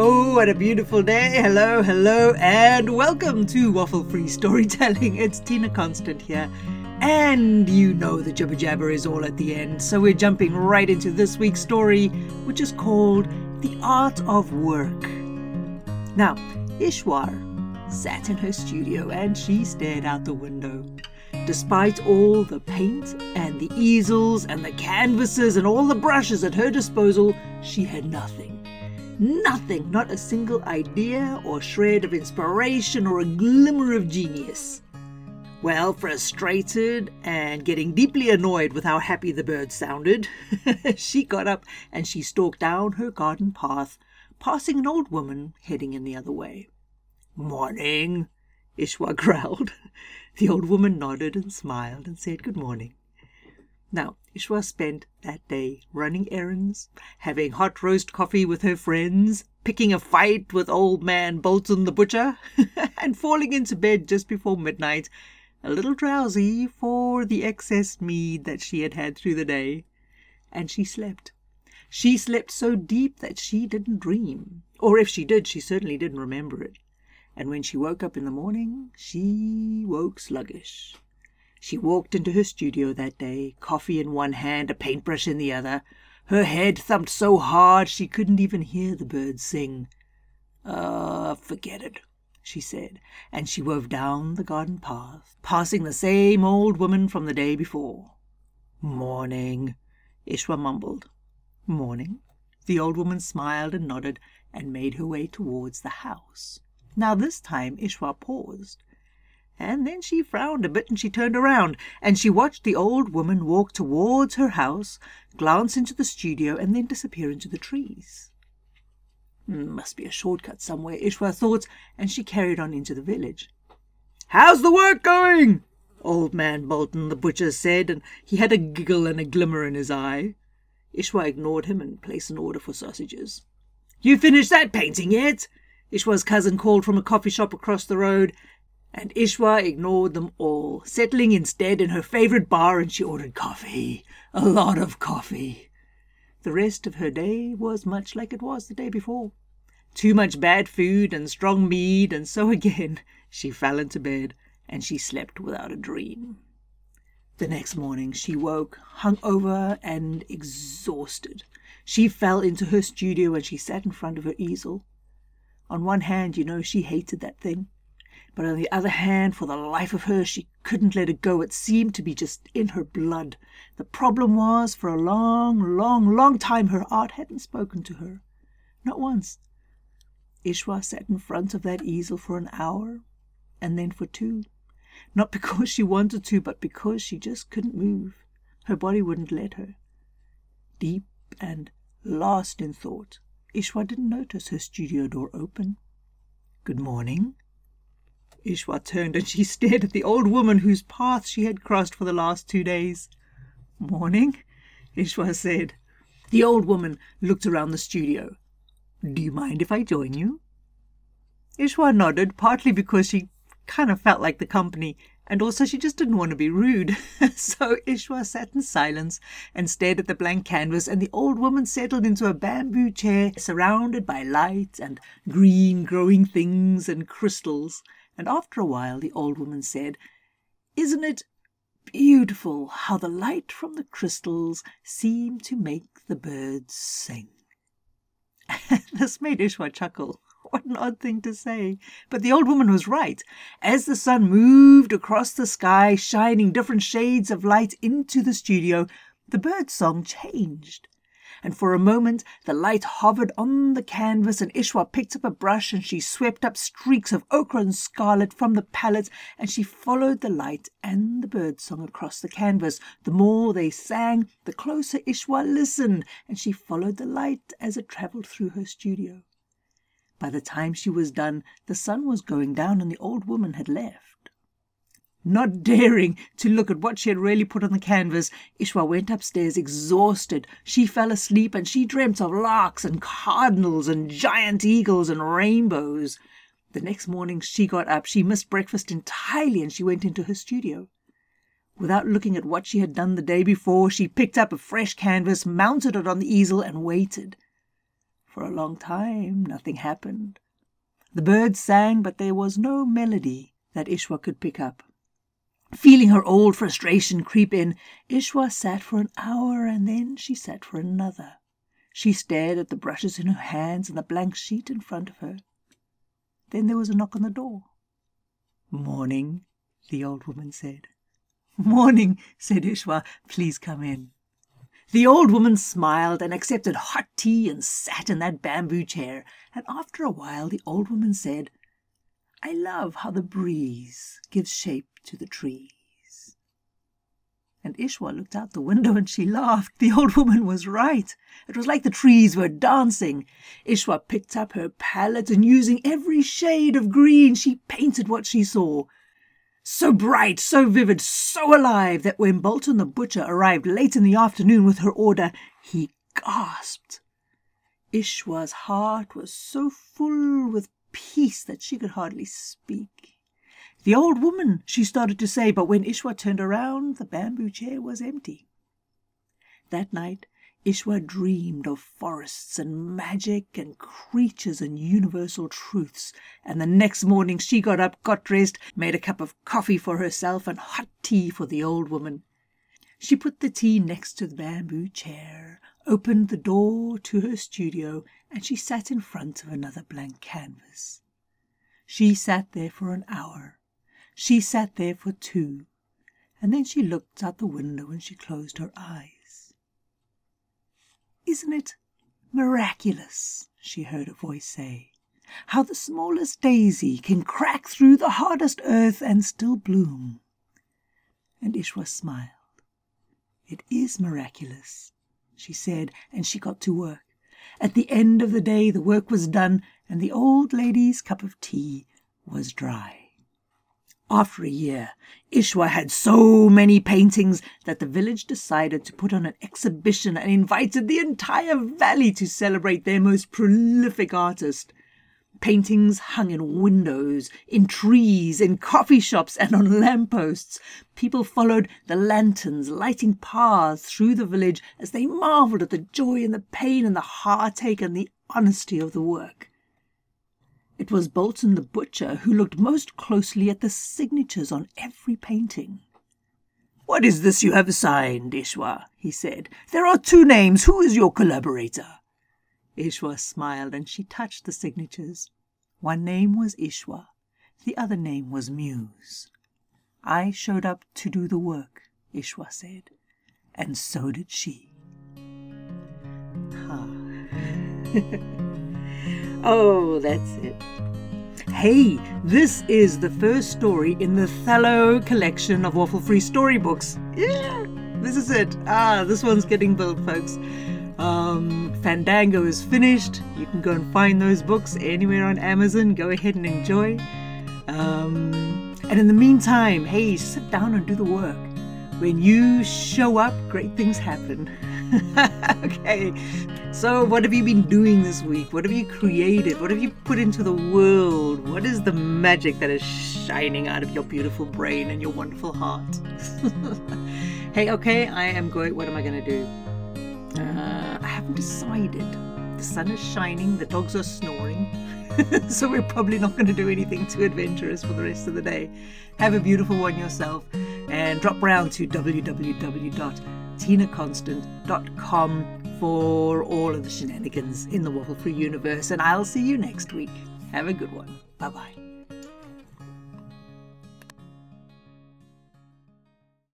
Oh, what a beautiful day. Hello, hello, and welcome to Waffle Free Storytelling. It's Tina Konstant here. And you know the jibber jabber is all at the end, so we're jumping right into this week's story, which is called The Art of Work. Now, Ishwa sat in her studio and she stared out the window. Despite all the paint and the easels and the canvases and all the brushes at her disposal, she had nothing. Nothing, not a single idea or shred of inspiration or a glimmer of genius. Well, frustrated and getting deeply annoyed with how happy the bird sounded, she got up and she stalked down her garden path, passing an old woman heading in the other way. Morning, Ishwa growled. The old woman nodded and smiled and said good morning. Now, Ishwa spent that day running errands, having hot roast coffee with her friends, picking a fight with old man Bolton the butcher, and falling into bed just before midnight, a little drowsy for the excess mead that she had had through the day. And she slept. She slept so deep that she didn't dream, or if she did, she certainly didn't remember it. And when she woke up in the morning, she woke sluggish. She walked into her studio that day, coffee in one hand, a paintbrush in the other. Her head thumped so hard she couldn't even hear the birds sing. Ah, forget it, she said, and she wove down the garden path, passing the same old woman from the day before. Morning, Ishwa mumbled. Morning. The old woman smiled and nodded and made her way towards the house. Now this time Ishwa paused and then she frowned a bit and she turned around and she watched the old woman walk towards her house, glance into the studio, and then disappear into the trees. Must be a shortcut somewhere, Ishwa thought, and she carried on into the village. How's the work going? Old man Bolton the butcher said, and he had a giggle and a glimmer in his eye. Ishwa ignored him and placed an order for sausages. You finished that painting yet? Ishwa's cousin called from a coffee shop across the road, and Ishwa ignored them all, settling instead in her favourite bar and she ordered coffee. A lot of coffee. The rest of her day was much like it was the day before. Too much bad food and strong mead, and so again she fell into bed and she slept without a dream. The next morning she woke, hung over and exhausted. She fell into her studio and she sat in front of her easel. On one hand, you know, she hated that thing but on the other hand, for the life of her, she couldn't let it go. It seemed to be just in her blood. The problem was, for a long, long, long time, her art hadn't spoken to her. Not once. Ishwa sat in front of that easel for an hour, and then for two. Not because she wanted to, but because she just couldn't move. Her body wouldn't let her. Deep and lost in thought, Ishwa didn't notice her studio door open. Good morning, Ishwa turned and she stared at the old woman whose path she had crossed for the last two days. Morning, Ishwa said. The old woman looked around the studio. Do you mind if I join you? Ishwa nodded, partly because she kind of felt like the company, and also she just didn't want to be rude. so Ishwa sat in silence and stared at the blank canvas, and the old woman settled into a bamboo chair surrounded by light and green growing things and crystals and after a while the old woman said, Isn't it beautiful how the light from the crystals seem to make the birds sing? this made Ishwa chuckle. What an odd thing to say. But the old woman was right. As the sun moved across the sky, shining different shades of light into the studio, the bird song changed and for a moment the light hovered on the canvas, and Ishwa picked up a brush and she swept up streaks of ochre and scarlet from the palette, and she followed the light and the bird song across the canvas. The more they sang, the closer Ishwa listened, and she followed the light as it travelled through her studio. By the time she was done, the sun was going down and the old woman had left. Not daring to look at what she had really put on the canvas, Ishwa went upstairs exhausted. She fell asleep and she dreamt of larks and cardinals and giant eagles and rainbows. The next morning she got up. She missed breakfast entirely and she went into her studio. Without looking at what she had done the day before, she picked up a fresh canvas, mounted it on the easel, and waited. For a long time, nothing happened. The birds sang, but there was no melody that Ishwa could pick up. Feeling her old frustration creep in, Ishwa sat for an hour and then she sat for another. She stared at the brushes in her hands and the blank sheet in front of her. Then there was a knock on the door. Morning, the old woman said. Morning, said Ishwa. Please come in. The old woman smiled and accepted hot tea and sat in that bamboo chair, and after a while the old woman said, I love how the breeze gives shape to the trees. And Ishwa looked out the window and she laughed. The old woman was right. It was like the trees were dancing. Ishwa picked up her palette and using every shade of green, she painted what she saw. So bright, so vivid, so alive that when Bolton the butcher arrived late in the afternoon with her order, he gasped. Ishwa's heart was so full with peace that she could hardly speak. The old woman, she started to say, but when Ishwa turned around, the bamboo chair was empty. That night, Ishwa dreamed of forests and magic and creatures and universal truths, and the next morning she got up, got dressed, made a cup of coffee for herself and hot tea for the old woman. She put the tea next to the bamboo chair, opened the door to her studio, and she sat in front of another blank canvas. She sat there for an hour, she sat there for two, and then she looked out the window and she closed her eyes. Isn't it miraculous, she heard a voice say, how the smallest daisy can crack through the hardest earth and still bloom? And Ishwa smiled. It is miraculous, she said, and she got to work. At the end of the day, the work was done, and the old lady's cup of tea was dry. After a year, Ishwa had so many paintings that the village decided to put on an exhibition and invited the entire valley to celebrate their most prolific artist. Paintings hung in windows, in trees, in coffee shops, and on lampposts. People followed the lanterns, lighting paths through the village as they marvelled at the joy and the pain and the heartache and the honesty of the work. It was Bolton the butcher who looked most closely at the signatures on every painting. What is this you have signed, Ishwa? he said. There are two names. Who is your collaborator? Ishwa smiled and she touched the signatures. One name was Ishwa, the other name was Muse. I showed up to do the work, Ishwa said, and so did she. Ah. Oh, that's it. Hey, this is the first story in the Thallo collection of Waffle Free storybooks. Yeah, this is it. Ah, this one's getting built, folks. Um, Fandango is finished. You can go and find those books anywhere on Amazon. Go ahead and enjoy. Um, and in the meantime, hey, sit down and do the work. When you show up, great things happen. okay, so what have you been doing this week? What have you created? What have you put into the world? What is the magic that is shining out of your beautiful brain and your wonderful heart? hey, okay, I am going. What am I going to do? Uh, I haven't decided. The sun is shining, the dogs are snoring. so we're probably not going to do anything too adventurous for the rest of the day. Have a beautiful one yourself and drop round to www.tinakonstant.com for all of the shenanigans in the Waffle Free universe. And I'll see you next week. Have a good one. Bye bye.